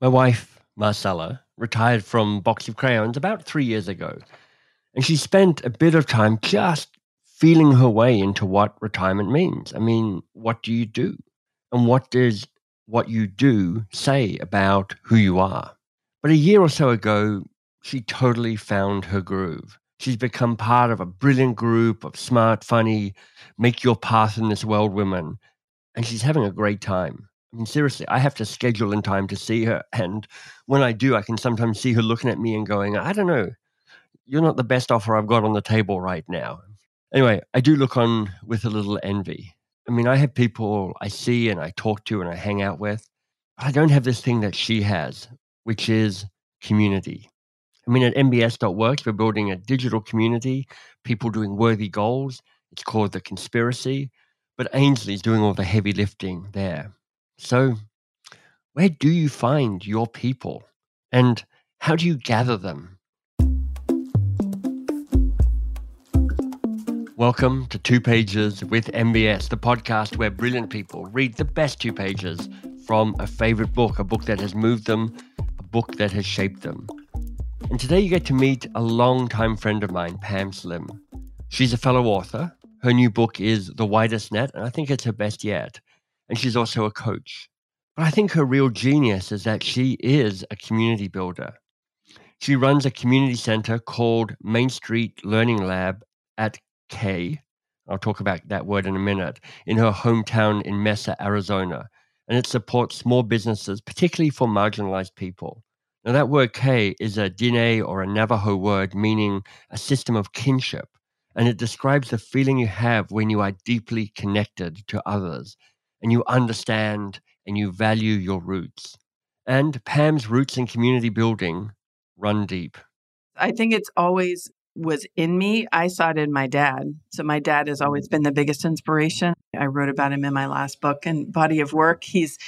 My wife, Marcella, retired from Box of Crayons about three years ago, and she spent a bit of time just feeling her way into what retirement means. I mean, what do you do? And what does what you do say about who you are? But a year or so ago, she totally found her groove. She's become part of a brilliant group of smart, funny, make your path in this world women, and she's having a great time. I mean, seriously, I have to schedule in time to see her. And when I do, I can sometimes see her looking at me and going, I don't know, you're not the best offer I've got on the table right now. Anyway, I do look on with a little envy. I mean, I have people I see and I talk to and I hang out with, I don't have this thing that she has, which is community. I mean, at MBS.works, we're building a digital community, people doing worthy goals. It's called The Conspiracy, but Ainsley's doing all the heavy lifting there. So, where do you find your people and how do you gather them? Welcome to Two Pages with MBS, the podcast where brilliant people read the best two pages from a favorite book, a book that has moved them, a book that has shaped them. And today you get to meet a long-time friend of mine, Pam Slim. She's a fellow author. Her new book is The Widest Net, and I think it's her best yet. And she's also a coach. But I think her real genius is that she is a community builder. She runs a community center called Main Street Learning Lab at K'é. I'll talk about that word in a minute, in her hometown in Mesa, Arizona. And it supports small businesses, particularly for marginalized people. Now, that word K'é is a Diné or a Navajo word meaning a system of kinship. And it describes the feeling you have when you are deeply connected to others and you understand and you value your roots. And Pam's roots in community building run deep. I think it's always was in me, I saw it in my dad. So my dad has always mm. been the biggest inspiration. I wrote about him in my last book and body of work. He's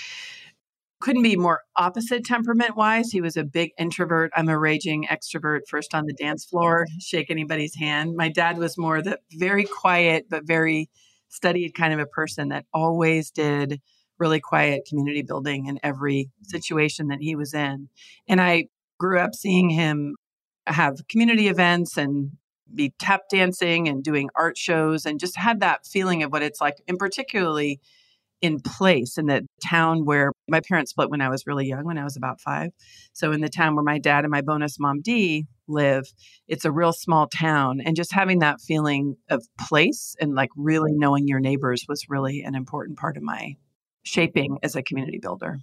couldn't be more opposite temperament wise. He was a big introvert. I'm a raging extrovert, first on the dance floor, shake anybody's hand. My dad was more the very quiet, but very studied kind of a person that always did really quiet community building in every mm-hmm. situation that he was in. And I grew up seeing him have community events and be tap dancing and doing art shows and just had that feeling of what it's like, and particularly in place in the town where my parents split when I was really young, when I was about five. So, in the town where my dad and my bonus mom D live, it's a real small town. And just having that feeling of place and like really knowing your neighbors was really an important part of my shaping as a community builder.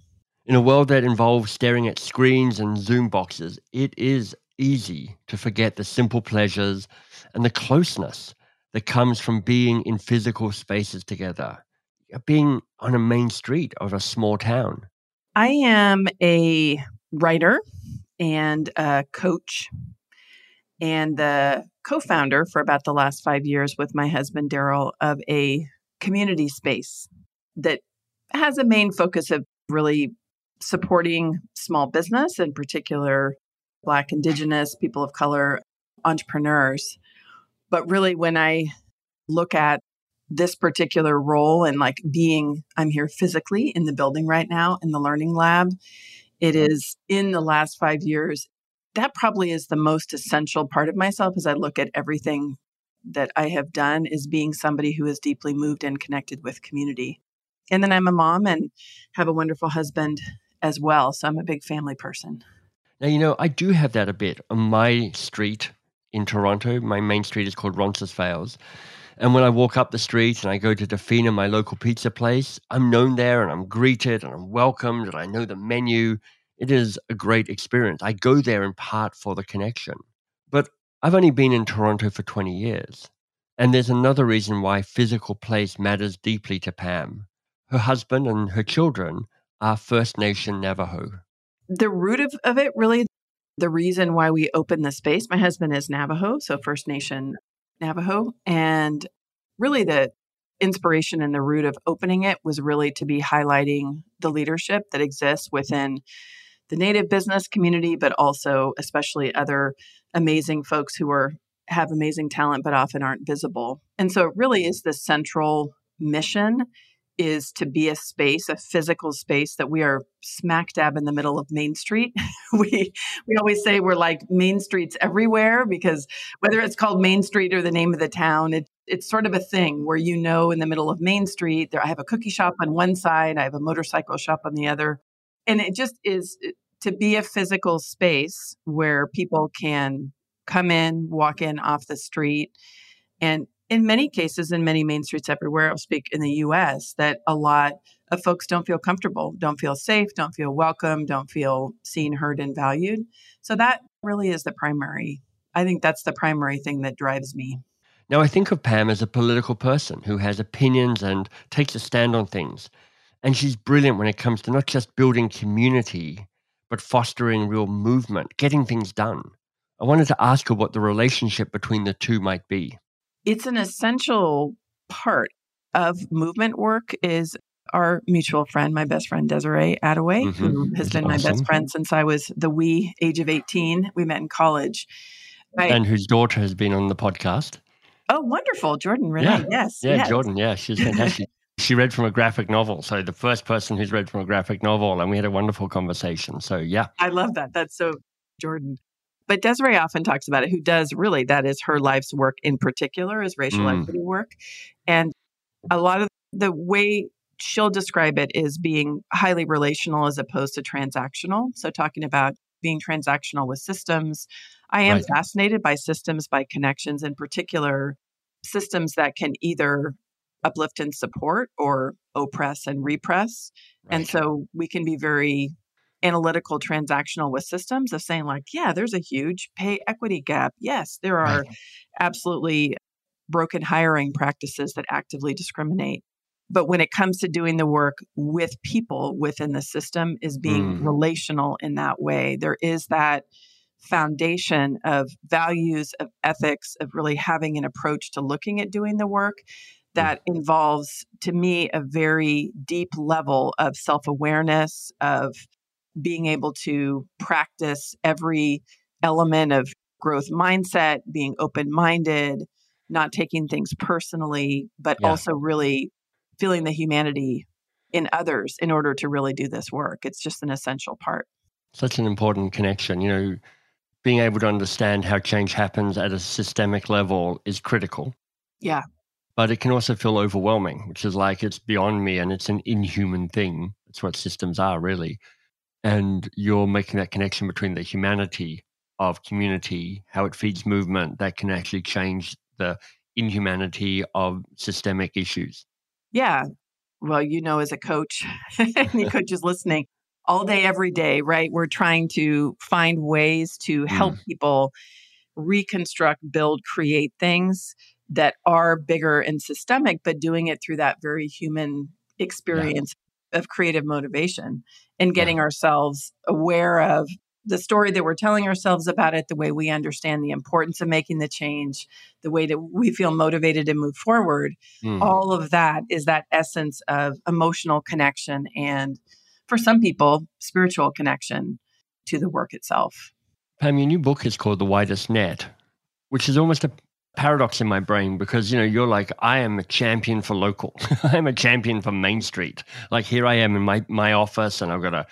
In a world that involves staring at screens and Zoom boxes, it is easy to forget the simple pleasures and the closeness that comes from being in physical spaces together, being on a main street of a small town. I am a writer and a coach and the co founder for about the last five years with my husband, Daryl, of a community space that has a main focus of really supporting small business, in particular Black, Indigenous, people of color, entrepreneurs. But really, when I look at this particular role and like being, I'm here physically in the building right now in the learning lab, it mm-hmm. is in the last five years. That probably is the most essential part of myself as I look at everything that I have done is being somebody who is deeply moved and connected with community. And then I'm a mom and have a wonderful husband as well. So I'm a big family person. Now, you know, I do have that a bit on my street in Toronto. My main street is called Roncesvalles. And when I walk up the street and I go to Defina, my local pizza place, I'm known there and I'm greeted and I'm welcomed and I know the menu. It is a great experience. I go there in part for the connection. But I've only been in Toronto for 20 years. And there's another reason why physical place matters deeply to Pam. Her husband and her children are First Nation Navajo the root of, of it really the reason why we opened the space my husband is navajo so first nation navajo and really the inspiration and the root of opening it was really to be highlighting the leadership that exists within the native business community but also especially other amazing folks who are have amazing talent but often aren't visible. And so it really is the central mission is to be a space, a physical space that we are smack dab in the middle of Main Street. we we always say we're like Main Streets everywhere because whether it's called Main Street or the name of the town, it, it's sort of a thing where you know in the middle of Main Street there I have a cookie shop on one side, I have a motorcycle shop on the other, and it just is to be a physical space where people can come in, walk in off the street and in many cases, in many main streets everywhere, I'll speak in the US, that a lot of folks don't feel comfortable, don't feel safe, don't feel welcome, don't feel seen, heard, and valued. So that really is the primary, I think that's the primary thing that drives me. Now, I think of Pam as a political person who has opinions and takes a stand on things. And she's brilliant when it comes to not just building community, but fostering real movement, getting things done. I wanted to ask her what the relationship between the two might be it's an essential part of movement work is our mutual friend, my best friend Desiree Adaway, mm-hmm. who has been awesome. my best friend since I was the wee age of 18. We met in college. I, and whose daughter has been on the podcast. Oh, wonderful. Jordan Renee. Yeah. Yes. Yeah, yes. Jordan. Yeah, she's fantastic. she read from a graphic novel. So the first person who's read from a graphic novel, and we had a wonderful conversation. So yeah. I love that. That's so Jordan. But Desiree often talks about it, who does really, that is her life's work in particular, is racial mm. equity work. And a lot of the way she'll describe it is being highly relational as opposed to transactional. So, talking about being transactional with systems. I am right. fascinated by systems, by connections, in particular, systems that can either uplift and support or oppress and repress. Right. And so we can be very analytical transactional with systems of saying like yeah there's a huge pay equity gap yes there are right. absolutely broken hiring practices that actively discriminate but when it comes to doing the work with people within the system is being mm. relational in that way there is that foundation of values of ethics of really having an approach to looking at doing the work mm. that mm. involves to me a very deep level of self-awareness of being able to practice every element of growth mindset, being open minded, not taking things personally, but yeah. also really feeling the humanity in others in order to really do this work. It's just an essential part. Such an important connection. You know, being able to understand how change happens at a systemic level is critical. Yeah. But it can also feel overwhelming, which is like it's beyond me and it's an inhuman thing. That's what systems are, really and you're making that connection between the humanity of community, how it feeds movement, that can actually change the inhumanity of systemic issues. Yeah. Well, you know, as a coach, any coach is listening all day, every day, right? We're trying to find ways to help mm. people reconstruct, build, create things that are bigger and systemic, but doing it through that very human experience. Of creative motivation and getting yeah. ourselves aware of the story that we're telling ourselves about it, the way we understand the importance of making the change, the way that we feel motivated to move forward. Mm. All of that is that essence of emotional connection and, for some people, spiritual connection to the work itself. Pam, your new book is called The Widest Net, which is almost a paradox in my brain because you know you're like I am a champion for local. I'm a champion for Main Street. Like here I am in my my office and I've got a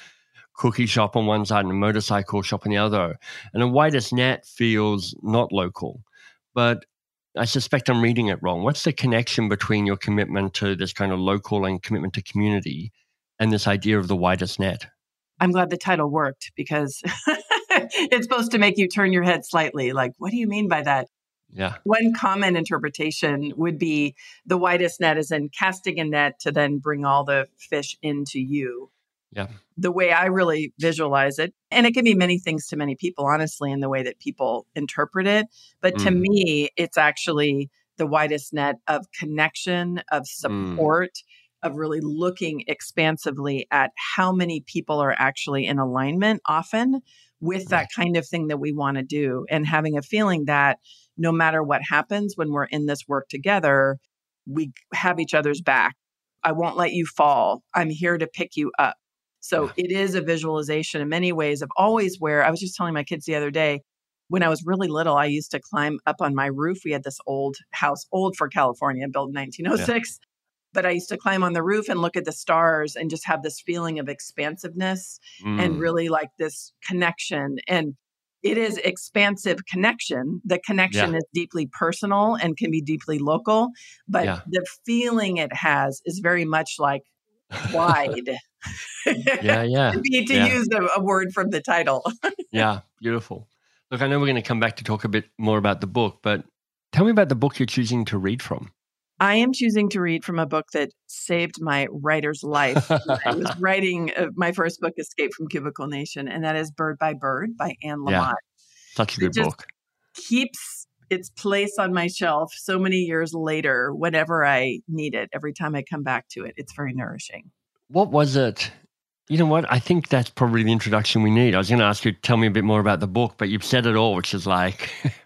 cookie shop on one side and a motorcycle shop on the other. And the widest net feels not local. But I suspect I'm reading it wrong. What's the connection between your commitment to this kind of local and commitment to community and this idea of the widest net? I'm glad the title worked because it's supposed to make you turn your head slightly. Like, what do you mean by that? Yeah. One common interpretation would be the widest net is in casting a net to then bring all the fish into you. Yeah. The way I really visualize it, and it can be many things to many people, honestly, in the way that people interpret it. But mm. to me, it's actually the widest net of connection, of mm. support, mm. of really looking expansively at how many people are actually in alignment often with that kind of thing that we want to do and having a feeling that no matter what happens when we're in this work together, we have each other's back. I won't let you fall. I'm here to pick you up. So it is a visualization in many ways of always where I was just telling my kids the other day, when I was really little, I used to climb up on my roof. We had this old house, old for California, built in 1906. But I used to climb on the roof and look at the stars and just have this feeling of expansiveness mm. and really like this connection. And it is expansive connection. The connection yeah. is deeply personal and can be deeply local, but yeah. the feeling it has is very much like wide. yeah, yeah. to, be, to yeah. use a, a word from the title. yeah, beautiful. Look, I know we're going to come back to talk a bit more about the book, but tell me about the book you're choosing to read from. I am choosing to read from a book that saved my writer's life. I was writing uh, my first book, Escape from Cubicle Nation, and that is Bird by Bird by Anne Lamott. Yeah, such a good book. Keeps its place on my shelf so many years later, whenever I need it, every time I come back to it. It's very nourishing. What was it? You know what? I think that's probably the introduction we need. I was going to ask you to tell me a bit more about the book, but you've said it all, which is like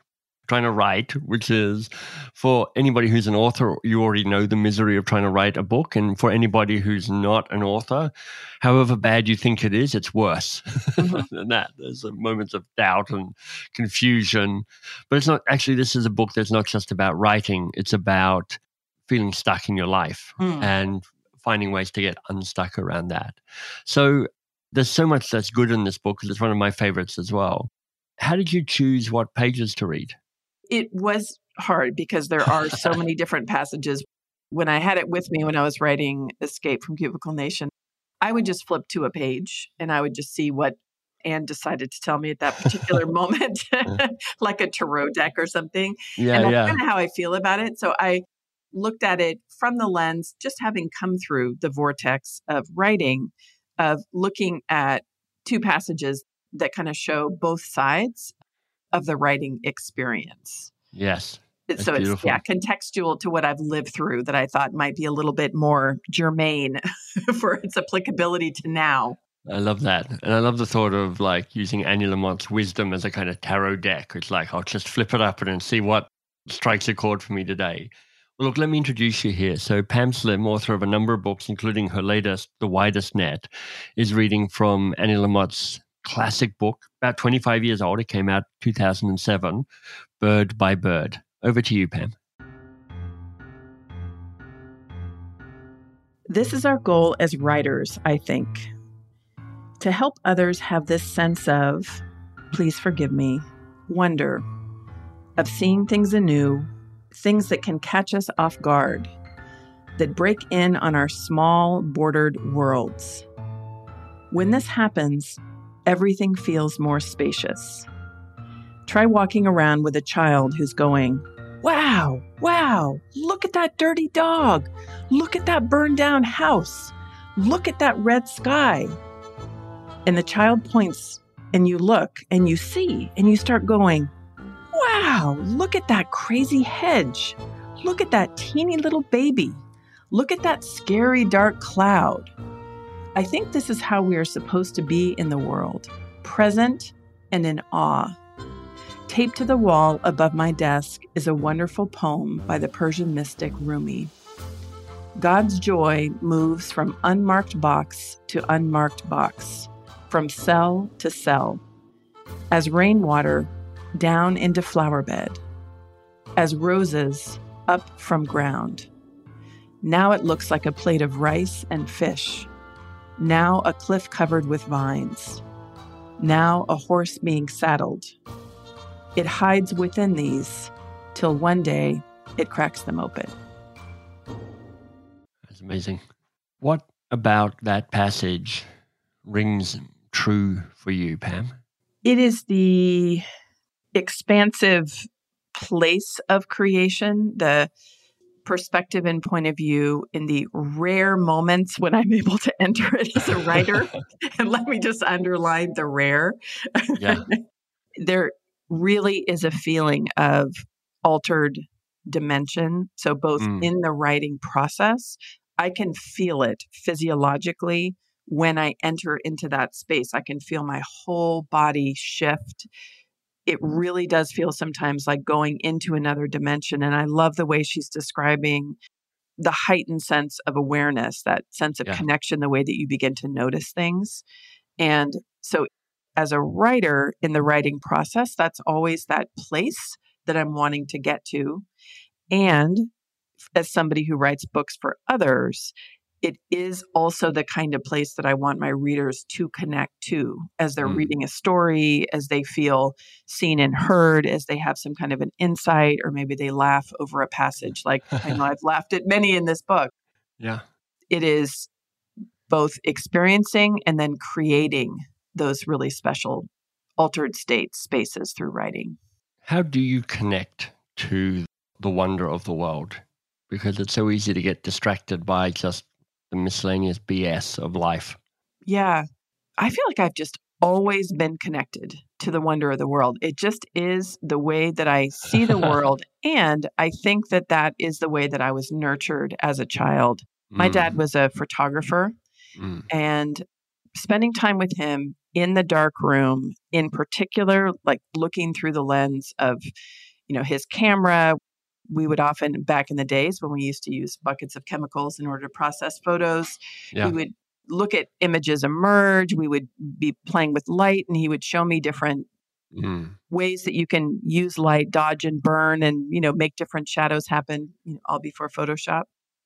trying to write, which is for anybody who's an author, you already know the misery of trying to write a book. And for anybody who's not an author, however bad you think it is, it's worse mm-hmm. than that. There's moments of doubt and confusion. But it's not actually, this is a book that's not just about writing, it's about feeling stuck in your life mm. and finding ways to get unstuck around that. So there's so much that's good in this book because it's one of my favorites as well. How did you choose what pages to read? It was hard because there are so many different passages. When I had it with me when I was writing Escape from Cubicle Nation, I would just flip to a page and I would just see what Anne decided to tell me at that particular moment, like a tarot deck or something. Yeah, and that's yeah. kind of how I feel about it. So I looked at it from the lens, just having come through the vortex of writing, of looking at two passages that kind of show both sides of the writing experience. Yes. so it's yeah contextual to what I've lived through that I thought might be a little bit more germane for its applicability to now. I love that. And I love the thought of like using Annie Lamott's wisdom as a kind of tarot deck. It's like, I'll just flip it up and see what strikes a chord for me today. Well, look, let me introduce you here. So, Pam Slim, author of a number of books, including her latest, The Widest Net, is reading from Annie Lamott's classic book, about 25 years old. It came out 2007, Bird by Bird. Over to you, Pam. This is our goal as writers, I think, to help others have this sense of, please forgive me, wonder, of seeing things anew, things that can catch us off guard, that break in on our small, bordered worlds. When this happens, everything feels more spacious. Try walking around with a child who's going, Wow, wow, look at that dirty dog. Look at that burned down house. Look at that red sky. And the child points, and you look and you see, and you start going, Wow, look at that crazy hedge. Look at that teeny little baby. Look at that scary dark cloud. I think this is how we are supposed to be in the world present and in awe. Taped to the wall above my desk is a wonderful poem by the Persian mystic Rumi. God's joy moves from unmarked box to unmarked box, from cell to cell, as rainwater down into flower bed, as roses up from ground. Now it looks like a plate of rice and fish now a cliff covered with vines, now a horse being saddled. It hides within these till one day it cracks them open. That's amazing. What about that passage rings true for you, Pam? It is the expansive place of creation, the perspective and point of view in the rare moments when I'm able to enter it as a writer. and let me just underline the rare. Yeah. there really is a feeling of altered dimension. So, both mm. in the writing process, I can feel it physiologically when I enter into that space. I can feel my whole body shift it really does feel sometimes like going into another dimension. And I love the way she's describing the heightened sense of awareness, that sense of yeah. connection, the way that you begin to notice things. And so, as a writer in the writing process, that's always that place that I'm wanting to get to. And as somebody who writes books for others, it is also the kind of place that I want my readers to connect to as they're mm. reading a story, as they feel seen and heard, as they have some kind of an insight, or maybe they laugh over a passage. Like I know I've laughed at many in this book. Yeah. It is both experiencing and then creating those really special altered state spaces through writing. How do you connect to the wonder of the world? Because it's so easy to get distracted by just the miscellaneous BS of life. Yeah. I feel like I've just always been connected to the wonder of the world. It just is the way that I see the world. and I think that that is the way that I was nurtured as a child. My mm. dad was a photographer, mm. and spending time with him in the dark room, in particular, like looking through the lens of, you know, his camera, we would often back in the days when we used to use buckets of chemicals in order to process photos yeah. we would look at images emerge we would be playing with light and he would show me different mm. ways that you can use light dodge and burn and you know make different shadows happen you know, all before photoshop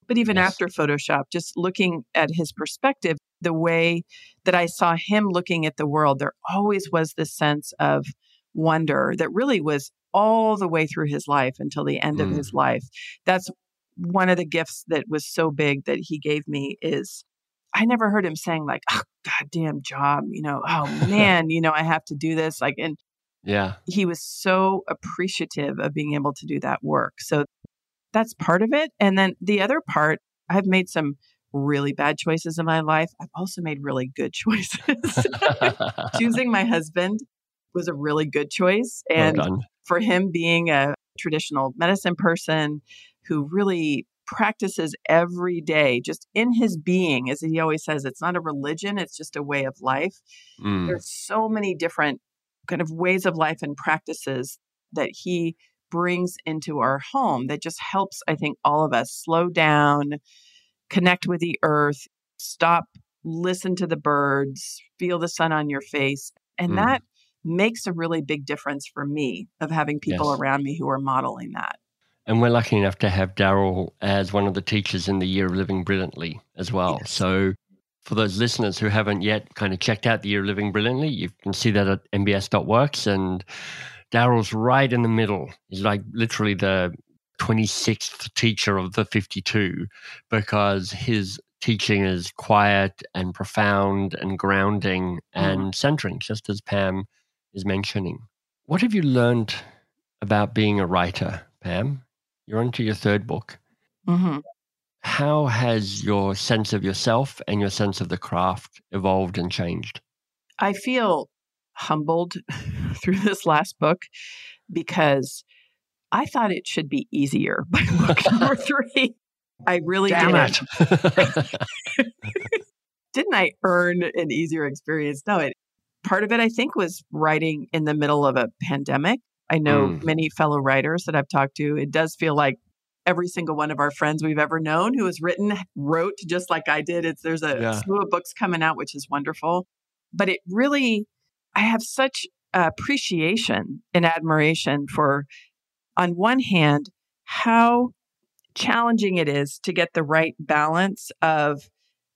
but even yes. after photoshop just looking at his perspective the way that i saw him looking at the world there always was this sense of wonder that really was all the way through his life until the end mm. of his mm. life. That's one of the gifts that was so big that he gave me is I never heard him saying like, "Oh, goddamn job," you know, "Oh man, you know, I have to do this." Like, and yeah, he was so appreciative of being able to do that work. So that's part of it. And then the other part, I've made some really bad choices in my life. I've also made really good choices. Choosing my husband was a really good choice. And well for him being a traditional medicine person who really practices every day, just in his being, as he always says, it's not a religion, it's just a way of life. Mm. There's so many different kind of ways of life and practices that he brings into our home that just helps, I think, all of us slow down, connect with the earth, stop, listen to the birds, feel the sun on your face. And mm. that makes a really big difference for me of having people yes. around me who are modeling that. And we're lucky enough to have Daryl as one of the teachers in the Year of Living Brilliantly as well. Yes. So for those listeners who haven't yet kind of checked out the Year of Living Brilliantly, you can see that at mbs.works. And Daryl's right in the middle. He's like literally the 26th teacher of the 52 because his teaching is quiet and profound and grounding and mm. centering, just as Pam is mentioning. What have you learned about being a writer, Pam? You're on to your third book. Mm-hmm. How has your sense of yourself and your sense of the craft evolved and changed? I feel humbled through this last book because I thought it should be easier by book number three. I really Damn did. It. Didn't I earn an easier experience? No, it part of it, I think, was writing in the middle of a pandemic. I know mm. many fellow writers that I've talked to. It does feel like every single one of our friends we've ever known who has written wrote just like I did. It's there's a yeah. slew of books coming out, which is wonderful. But it really, I have such appreciation and admiration for, on one hand, how challenging it is to get the right balance of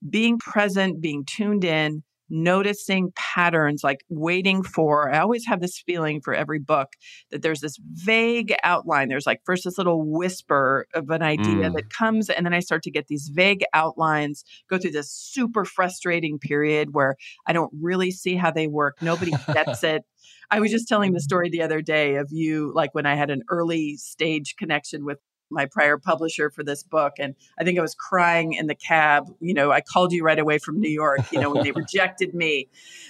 being present, being tuned in, noticing patterns, like waiting for. I always have this feeling for every book that there's this vague outline. There's like first this little whisper of an idea mm. that comes, and then I start to get these vague outlines, go through this super frustrating period where I don't really see how they work. Nobody gets it. I was just telling the story the other day of you, like when I had an early stage connection with my prior publisher for this book. And I think I was crying in the cab. You know, I called you right away from New York, you know, when they rejected me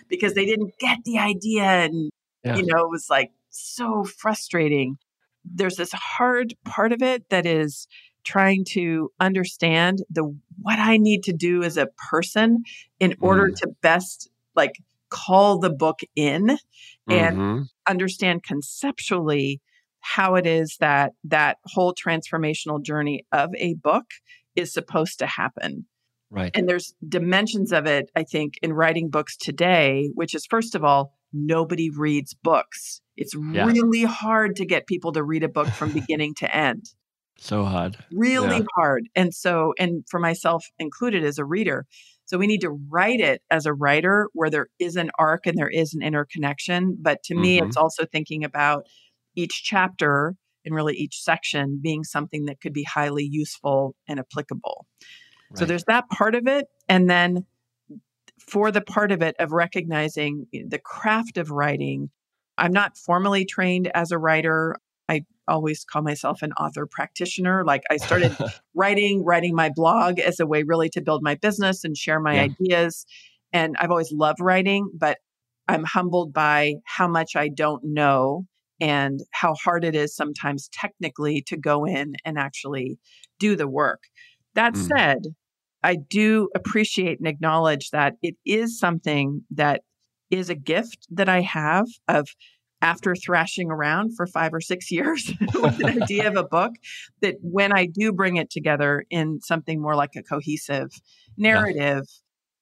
because they didn't get the idea. And, yeah. you know, it was like so frustrating. There's this hard part of it that is trying to understand the what I need to do as a person in order mm. to best like call the book in and mm-hmm. understand conceptually how it is that that whole transformational journey of a book is supposed to happen. Right. And there's dimensions of it, I think, in writing books today, which is first of all, nobody reads books. It's yeah. really hard to get people to read a book from beginning to end. So hard. Really Yeah. hard. And so, and for myself included as a reader. So we need to write it as a writer where there is an arc and there is an interconnection. But to me, Mhm. it's also thinking about each chapter and really each section being something that could be highly useful and applicable. So there's that part of it. And then for the part of it of recognizing eh, the craft of writing, I'm not formally trained as a writer. I always call myself an author practitioner. Like I started writing, writing my blog as a way really to build my business and share my Yeah. ideas. And I've always loved writing, but I'm humbled by how much I don't know and how hard it is sometimes technically to go in and actually do the work. That Mm. said, I do appreciate and acknowledge that it is something that is a gift that I have of after thrashing around for five or six years with an idea of a book, that when I do bring it together in something more like a cohesive narrative,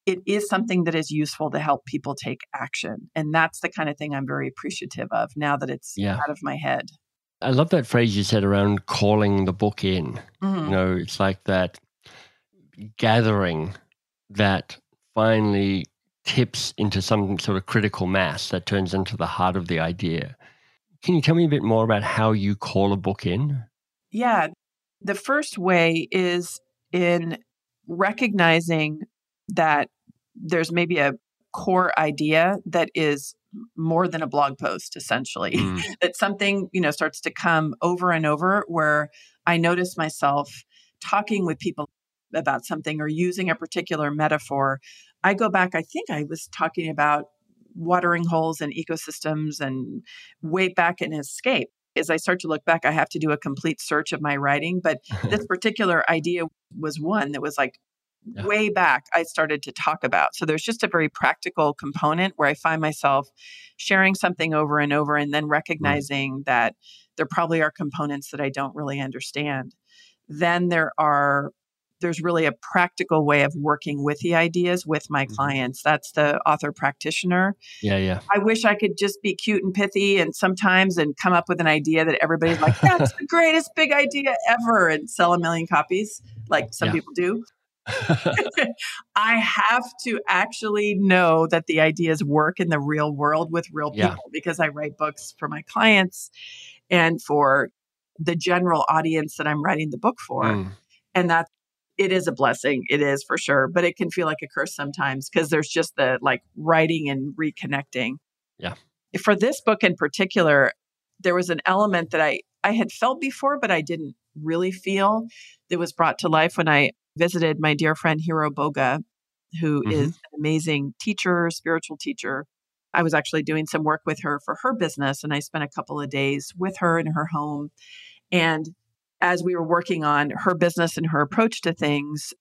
it is something that is useful to help people take action. And that's the kind of thing I'm very appreciative of now that it's Yeah. out of my head. I love that phrase you said around calling the book in. Mhm. You know, it's like that gathering that finally tips into some sort of critical mass that turns into the heart of the idea. Can you tell me a bit more about how you call a book in? Yeah. The first way is in recognizing that there's maybe a core idea that is more than a blog post, essentially. Mm, that something, you know, starts to come over and over where I notice myself talking with people about something or using a particular metaphor. I go back, I think I was talking about watering holes and ecosystems and way back in escape. As I start to look back, I have to do a complete search of my writing. But this particular idea was one that was like Yeah. way back I started to talk about. So there's just a very practical component where I find myself sharing something over and over and then recognizing that there probably are components that I don't really understand. Then there are there's really a practical way of working with the ideas with my Mhm. clients. That's the author practitioner. yeah, yeah. I wish I could just be cute and pithy and sometimes and come up with an idea that everybody's like, that's the greatest big idea ever and sell a million copies like some Yeah. people do. I have to actually know that the ideas work in the real world with real Yeah. people because I write books for my clients and for the general audience that I'm writing the book for. Mm, And that it is a blessing. It is for sure, but it can feel like a curse sometimes because there's just the like writing and reconnecting. Yeah. For this book in particular, there was an element that I I had felt before, but I didn't really feel that was brought to life when I visited my dear friend Hiro Boga, who is Mhm. an amazing teacher, spiritual teacher. I was actually doing some work with her for her business, and I spent a couple of days with her in her home. And as we were working on her business and her approach to things,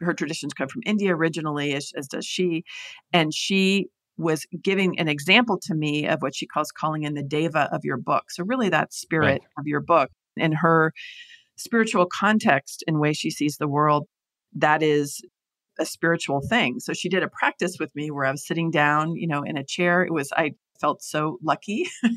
her traditions come from India originally, as, as does she. And she was giving an example to me of what she calls calling in the deva of your book. So, really, that spirit Right. of your book and her spiritual context and way she sees the world, that is a spiritual thing. So she did a practice with me where I was sitting down, you know, in a chair. It was I felt so lucky to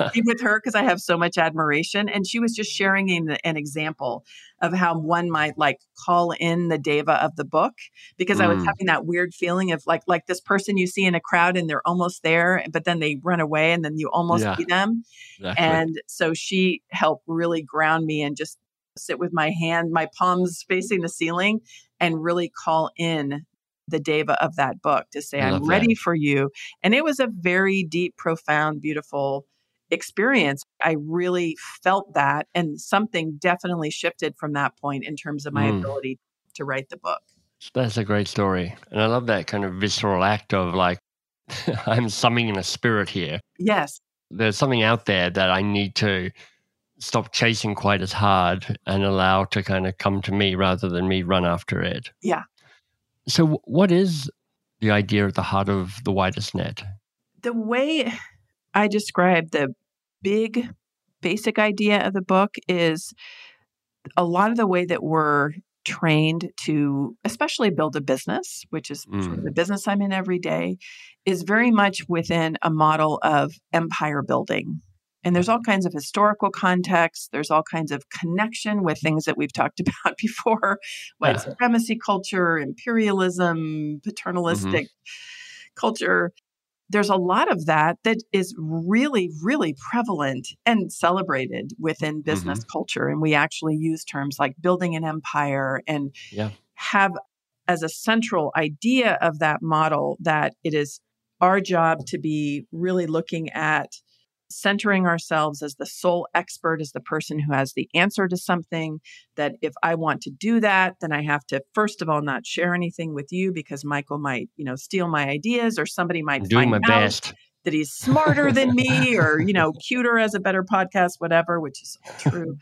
be with her because I have so much admiration. And she was just sharing an, an example of how one might like call in the deva of the book because I was Mm. having that weird feeling of like like this person you see in a crowd and they're almost there, but then they run away and then you almost Yeah. see them. exactly. And so she helped really ground me and just sit with my hand, my palms facing the ceiling, and really call in the deva of that book to say, I'm love that. ready for you. And it was a very deep, profound, beautiful experience. I really felt that. And something definitely shifted from that point in terms of my Mm. ability to write the book. That's a great story. And I love that kind of visceral act of like, I'm summoning a spirit here. Yes. There's something out there that I need to stop chasing quite as hard and allow to kind of come to me rather than me run after it. Yeah. So, what is the idea at the heart of the widest net? the way I describe the big basic idea of the book is a lot of the way that we're trained to especially build a business which is sort of Mm. the business i'm in every day is very much within a model of empire building And there's all kinds of historical context. There's all kinds of connection with things that we've talked about before white yeah. supremacy culture, imperialism, paternalistic mm-hmm. culture. There's a lot of that that is really, really prevalent and celebrated within business mm-hmm. culture. And we actually use terms like building an empire and yeah. have as a central idea of that model that it is our job to be really looking at centering ourselves as the sole expert, as the person who has the answer to something. That if I want to do that, then I have to, first of all, not share anything with you because Michael might, you know, steal my ideas or somebody might find my out best. that he's smarter than me or, you know, cuter as a better podcast, whatever, which is all true.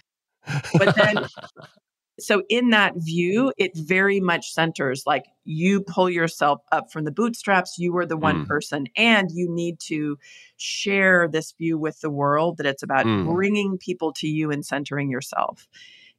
But then so in that view, it very much centers like you pull yourself up from the bootstraps. You are the one mm. person, and you need to share this view with the world that it's about mm. bringing people to you and centering yourself.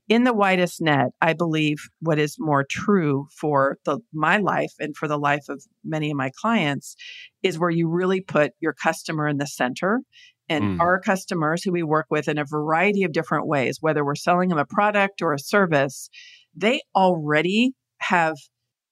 In the widest net, I believe what is more true for the, my life and for the life of many of my clients is where you really put your customer in the center and mm. our customers who we work with in a variety of different ways, whether we're selling them a product or a service, they already have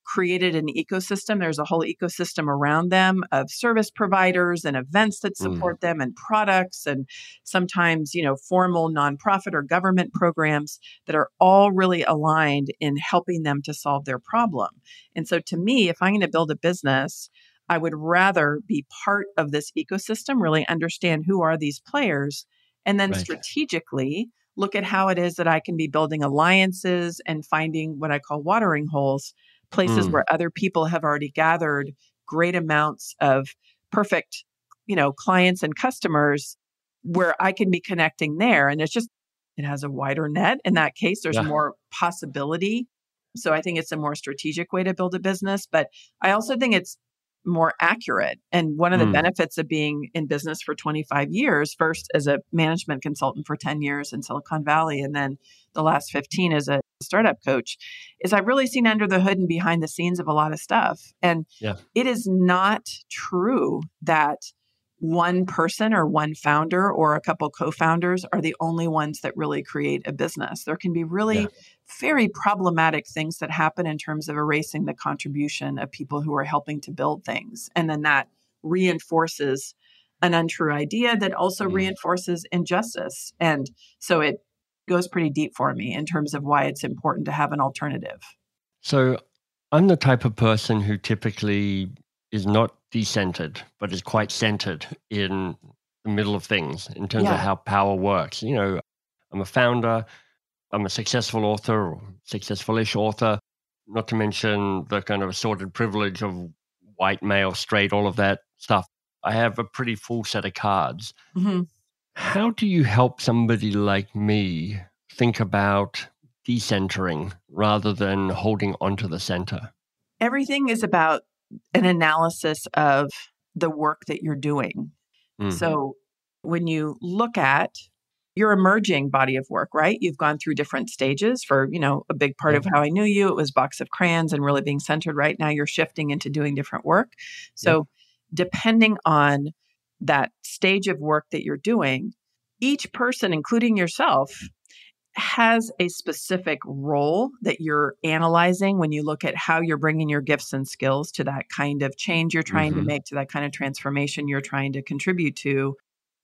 created an ecosystem. There's a whole ecosystem around them of service providers and events that mm. support mm. them and products and sometimes, you know, formal nonprofit or government programs that are all really aligned in helping them to solve their problem. And so to me, if I'm going to build a business, I would rather be part of this ecosystem, really understand who are these players, and then right. strategically look at how it is that I can be building alliances and finding what I call watering holes, places mm. where other people have already gathered great amounts of perfect, you know, clients and customers where I can be connecting there. And it's just, it has a wider net. In that case, there's yeah. more possibility. So I think it's a more strategic way to build a business. But I also think it's more accurate. And one of the mm. benefits of being in business for 25 years, first as a management consultant for 10 years in Silicon Valley, and then the last 15 as a startup coach, is I've really seen under the hood and behind the scenes of a lot of stuff. And yeah. it is not true that one person or one founder or a couple co-founders are the only ones that really create a business. There can be really yeah. very problematic things that happen in terms of erasing the contribution of people who are helping to build things. And then that reinforces an untrue idea that also mm. reinforces injustice. And so it goes pretty deep for me in terms of why it's important to have an alternative. So I'm the type of person who typically is not decentered, but is quite centered in the middle of things in terms yeah. of how power works. You know, I'm a founder, I'm a successful author or successful-ish author, not to mention the kind of assorted privilege of white male, straight, all of that stuff. I have a pretty full set of cards. Mm-hmm. How do you help somebody like me think about decentering rather than holding onto the center? Everything is about an analysis of the work that you're doing. Mm-hmm. So when you look at your emerging body of work, right? You've gone through different stages for, you know, a big part of how I knew you. It was box of crayons and really being centered. Right now, you're shifting into doing different work. So, depending on that stage of work that you're doing, each person, including yourself, has a specific role that you're analyzing when you look at how you're bringing your gifts and skills to that kind of change you're trying mm-hmm. to make, to that kind of transformation you're trying to contribute to.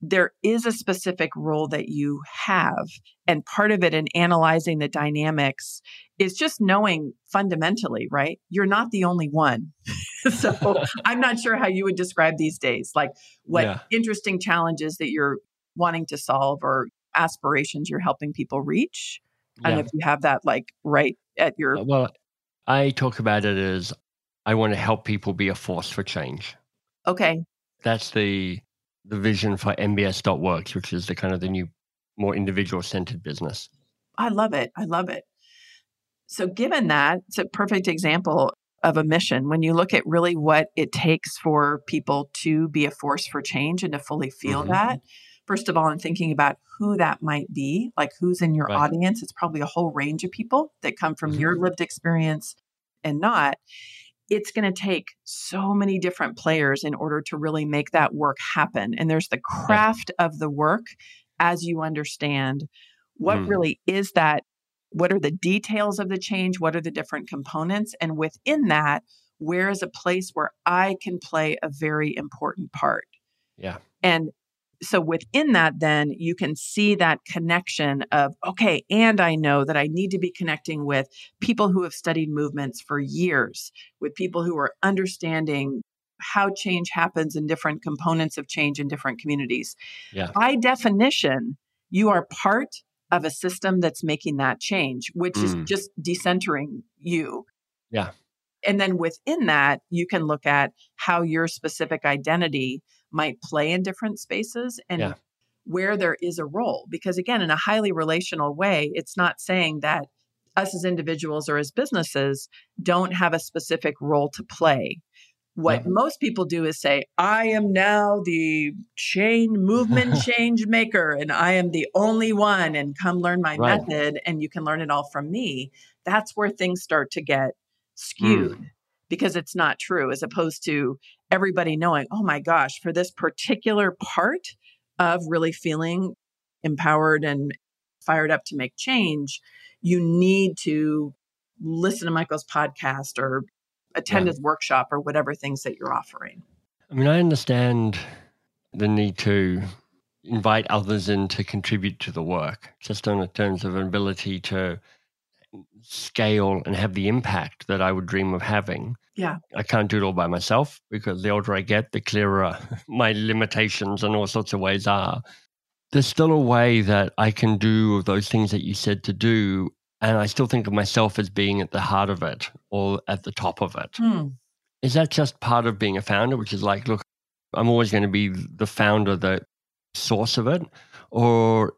There is a specific role that you have. And part of it in analyzing the dynamics is just knowing fundamentally, right? You're not the only one. so I'm not sure how you would describe these days, like what yeah. interesting challenges that you're wanting to solve or aspirations you're helping people reach. Yeah. And if you have that like right at your uh, well, I talk about it as I want to help people be a force for change. Okay. That's the the vision for MBS.works, which is the kind of the new, more individual centered business. I love it. I love it. So, given that, it's a perfect example of a mission. When you look at really what it takes for people to be a force for change and to fully feel mm-hmm. that, first of all, in thinking about who that might be, like who's in your right. audience. It's probably a whole range of people that come from mm-hmm. your lived experience and not. it's going to take so many different players in order to really make that work happen. And there's the craft yeah. of the work as you understand what mm. really is that what are the details of the change what are the different components and within that where is a place where i can play a very important part yeah and so within that then you can see that connection of okay and i know that i need to be connecting with people who have studied movements for years with people who are understanding how change happens in different components of change in different communities yeah. by definition you are part of a system that's making that change which mm. is just decentering you yeah and then within that you can look at how your specific identity might play in different spaces and yeah. where there is a role. Because again, in a highly relational way, it's not saying that us as individuals or as businesses don't have a specific role to play. What yeah. most people do is say, I am now the chain movement change maker and I am the only one, and come learn my right. method and you can learn it all from me. That's where things start to get skewed. Mm because it's not true, as opposed to everybody knowing, oh my gosh, for this particular part of really feeling empowered and fired up to make change, you need to listen to Michael's podcast or attend yeah. his workshop or whatever things that you're offering. I mean, I understand the need to invite others in to contribute to the work, just on terms of an ability to scale and have the impact that I would dream of having. Yeah. I can't do it all by myself because the older I get, the clearer my limitations and all sorts of ways are. There's still a way that I can do those things that you said to do. And I still think of myself as being at the heart of it or at the top of it. Hmm. Is that just part of being a founder, which is like, look, I'm always going to be the founder, the source of it? Or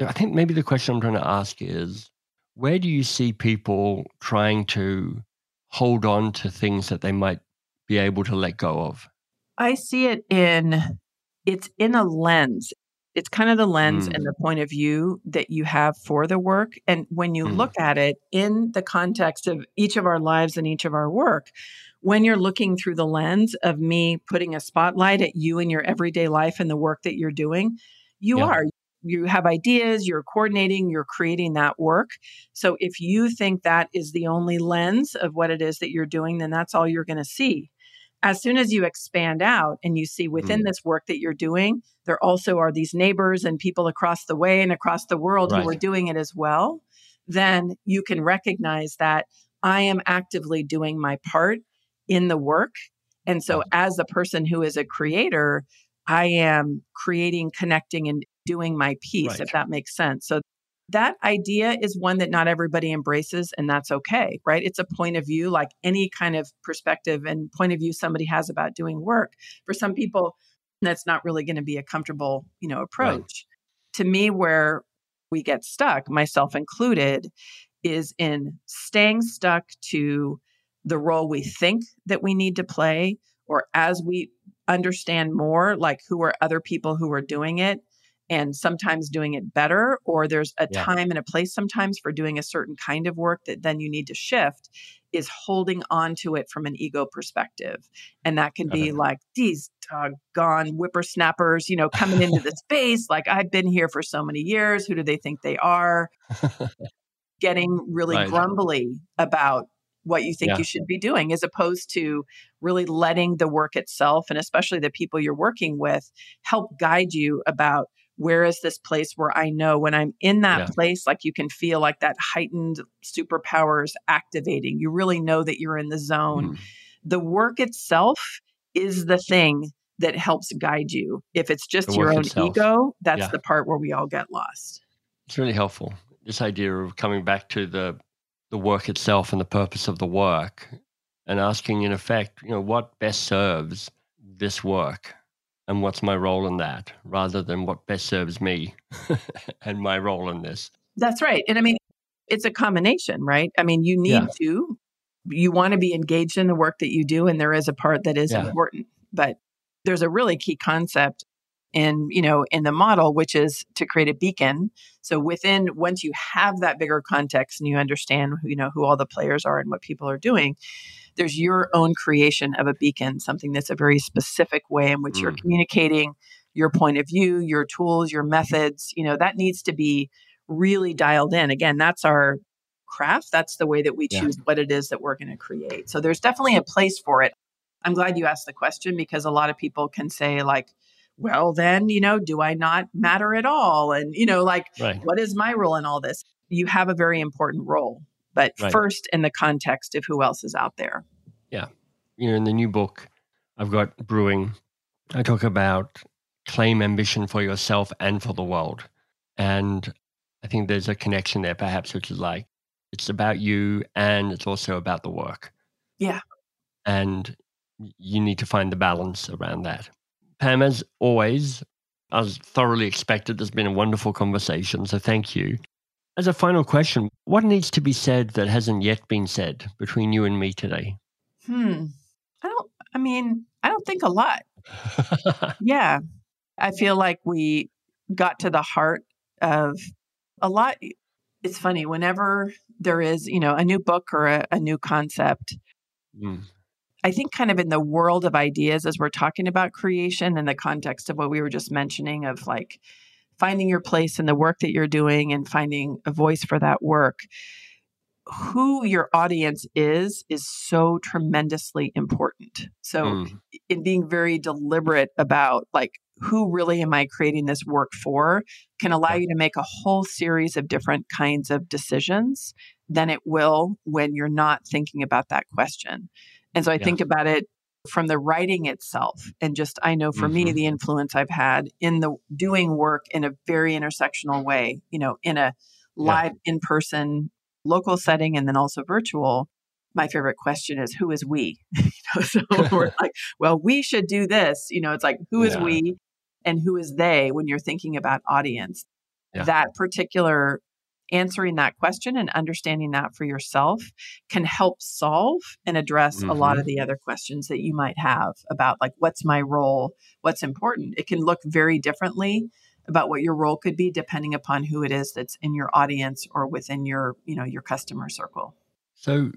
I think maybe the question I'm trying to ask is where do you see people trying to hold on to things that they might be able to let go of? I see it in it's in a lens. It's kind of the lens mm. and the point of view that you have for the work. And when you mm. look at it in the context of each of our lives and each of our work, when you're looking through the lens of me putting a spotlight at you in your everyday life and the work that you're doing, you yeah. are you have ideas, you're coordinating, you're creating that work. So if you think that is the only lens of what it is that you're doing, then that's all you're going to see. As soon as you expand out and you see within mm. this work that you're doing, there also are these neighbors and people across the way and across the world right. who are doing it as well, then you can recognize that I am actively doing my part in the work. And so, as a person who is a creator, I am creating, connecting, and doing my piece, right. if that makes sense. So that idea is one that not everybody embraces, and that's okay, right? It's a point of view, like any kind of perspective and point of view somebody has about doing work. For some people, that's not really going to be a comfortable, you know, approach. Right. To me, where we get stuck, myself included, is in staying stuck to the role we think that we need to play, or as we understand more, like who are other people who are doing it, and sometimes doing it better, or there's a yeah. time and a place sometimes for doing a certain kind of work that then you need to shift, is holding on to it from an ego perspective. And that can be okay. like these doggone whippersnappers, you know, coming into the space. Like, I've been here for so many years. Who do they think they are? Getting really right. grumbly about what you think yeah. you should be doing as opposed to really letting the work itself and especially the people you're working with help guide you about where is this place where I know when I'm in that yeah. place, like you can feel like that heightened superpowers activating. You really know that you're in the zone. Mm. The work itself is the thing that helps guide you. If it's just your own itself. ego, that's yeah. the part where we all get lost. It's really helpful. This idea of coming back to the the work itself and the purpose of the work and asking in effect, you know, what best serves this work and what's my role in that rather than what best serves me and my role in this. That's right. And I mean, it's a combination, right? I mean, you need yeah. to, you want to be engaged in the work that you do, and there is a part that is yeah. important. But there's a really key concept in you know in the model which is to create a beacon so within once you have that bigger context and you understand you know who all the players are and what people are doing there's your own creation of a beacon, something that's a very specific way in which mm. you're communicating your point of view, your tools, your methods. You know, that needs to be really dialed in. Again, that's our craft. That's the way that we choose yeah. what it is that we're going to create. So there's definitely a place for it. I'm glad you asked the question because a lot of people can say, like, well, then, you know, do I not matter at all? And, you know, like, right. what is my role in all this? You have a very important role, but right. first in the context of who else is out there. Yeah. You know, in the new book, I've got Brewing. I talk about claim ambition for yourself and for the world. And I think there's a connection there, perhaps, which is like it's about you and it's also about the work. Yeah. And you need to find the balance around that. Pam, as always, I was thoroughly expected. There's been a wonderful conversation, so thank you. As a final question, what needs to be said that hasn't yet been said between you and me today? Hmm. I don't, I mean, I don't think a lot. yeah. I feel like we got to the heart of a lot. It's funny, whenever there is, you know, a new book or a, a new concept, mm. I think kind of in the world of ideas as we're talking about creation in the context of what we were just mentioning of like finding your place in the work that you're doing and finding a voice for that work who your audience is is so tremendously important so mm. in being very deliberate about like who really am i creating this work for can allow you to make a whole series of different kinds of decisions than it will when you're not thinking about that question and so I yeah. think about it from the writing itself. And just, I know for mm-hmm. me, the influence I've had in the doing work in a very intersectional way, you know, in a live, yeah. in person, local setting, and then also virtual. My favorite question is, who is we? you know, so we're like, well, we should do this. You know, it's like, who is yeah. we and who is they when you're thinking about audience? That particular answering that question and understanding that for yourself can help solve and address mm-hmm. a lot of mm-hmm. the other questions that you might have about like what's my role what's important it can look very differently about what your role could be depending upon who it is that's in your audience or within your you know your customer circle so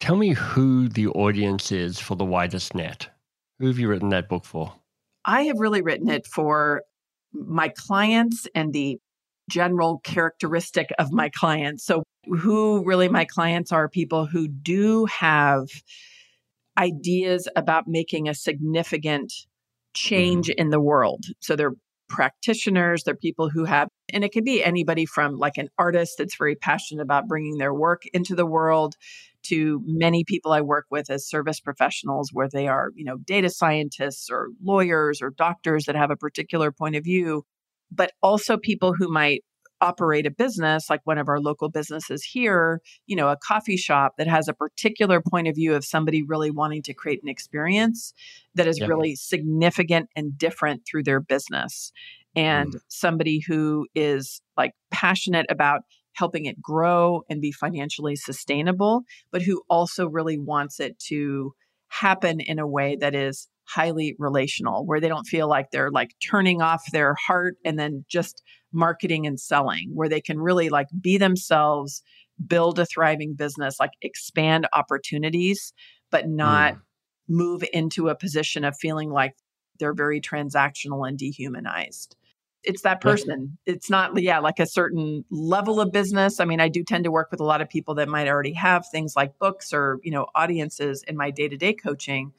tell me who the audience is for the widest net who have you written that book for i have really written it for my clients and the general characteristic of my clients. So, who really my clients are people who do have ideas about making a significant change mm-hmm. in the world. So, they're practitioners, they're people who have, and it can be anybody from like an artist that's very passionate about bringing their work into the world to many people I work with as service professionals, where they are, you know, data scientists or lawyers or doctors that have a particular point of view but also people who might operate a business like one of our local businesses here, you know, a coffee shop that has a particular point of view of somebody really wanting to create an experience that is yeah. really significant and different through their business. And mm. somebody who is like passionate about helping it grow and be financially sustainable, but who also really wants it to happen in a way that is highly relational where they don't feel like they're like turning off their heart and then just marketing and selling where they can really like be themselves build a thriving business like expand opportunities but not mm. move into a position of feeling like they're very transactional and dehumanized. It's that person. It's not yeah like a certain level of business. I mean i do tend to work with a lot of people that might already have things like books or you know audiences in my day-to-day coaching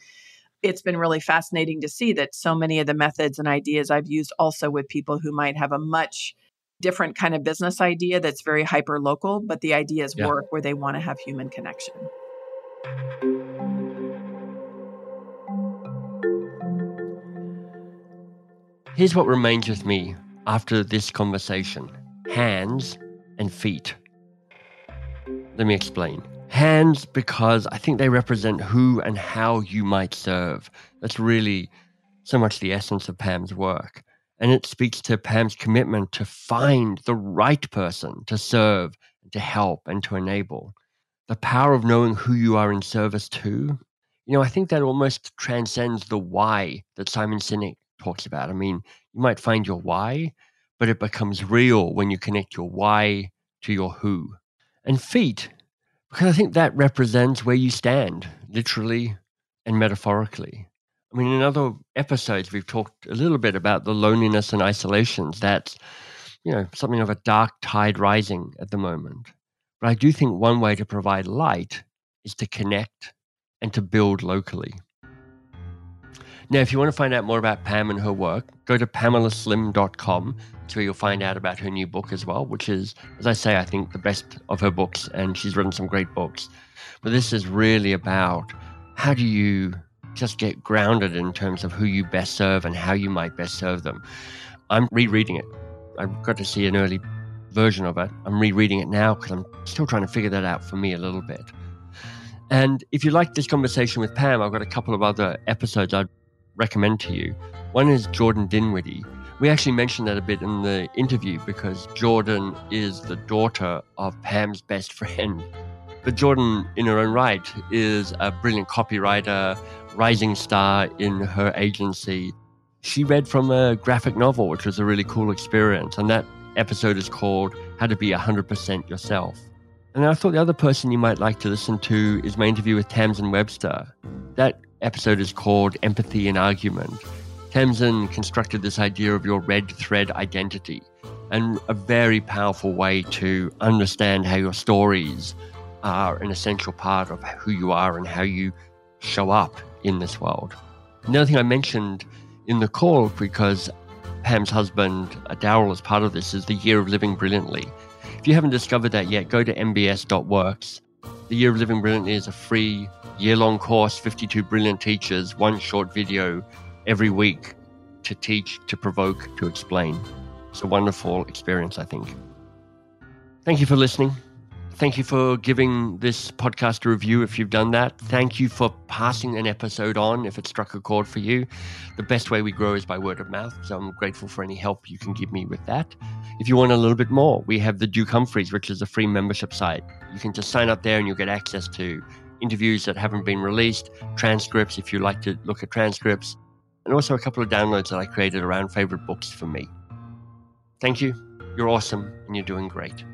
it's been really fascinating to see that so many of the methods and ideas I've used also with people who might have a much different kind of business idea that's very hyper local, but the ideas yeah. work where they want to have human connection. Here's what remains with me after this conversation hands and feet. Let me explain. Hands, because I think they represent who and how you might serve. That's really so much the essence of Pam's work. And it speaks to Pam's commitment to find the right person to serve, to help, and to enable. The power of knowing who you are in service to. You know, I think that almost transcends the why that Simon Sinek talks about. I mean, you might find your why, but it becomes real when you connect your why to your who. And feet, because I think that represents where you stand, literally and metaphorically. I mean, in other episodes, we've talked a little bit about the loneliness and isolations. That's, you know, something of a dark tide rising at the moment. But I do think one way to provide light is to connect and to build locally. Now, if you want to find out more about Pam and her work, go to pamelaslim.com. That's where you'll find out about her new book as well, which is, as I say, I think the best of her books, and she's written some great books. But this is really about how do you just get grounded in terms of who you best serve and how you might best serve them. I'm rereading it. I got to see an early version of it. I'm rereading it now because I'm still trying to figure that out for me a little bit. And if you like this conversation with Pam, I've got a couple of other episodes I'd recommend to you. One is Jordan Dinwiddie. We actually mentioned that a bit in the interview because Jordan is the daughter of Pam's best friend. But Jordan, in her own right, is a brilliant copywriter, rising star in her agency. She read from a graphic novel, which was a really cool experience. And that episode is called How to Be 100% Yourself. And then I thought the other person you might like to listen to is my interview with Tamsen Webster. That episode is called Empathy and Argument. Tamsen constructed this idea of your red thread identity and a very powerful way to understand how your stories are an essential part of who you are and how you show up in this world. Another thing I mentioned in the call, because Pam's husband, Daryl, is part of this, is the Year of Living Brilliantly. If you haven't discovered that yet, go to mbs.works. The Year of Living Brilliantly is a free year long course, 52 brilliant teachers, one short video every week to teach, to provoke, to explain. It's a wonderful experience, I think. Thank you for listening. Thank you for giving this podcast a review if you've done that. Thank you for passing an episode on if it struck a chord for you. The best way we grow is by word of mouth, so I'm grateful for any help you can give me with that. If you want a little bit more, we have the Duke Humphreys, which is a free membership site. You can just sign up there and you'll get access to interviews that haven't been released, transcripts if you like to look at transcripts, and also a couple of downloads that I created around favorite books for me. Thank you. You're awesome and you're doing great.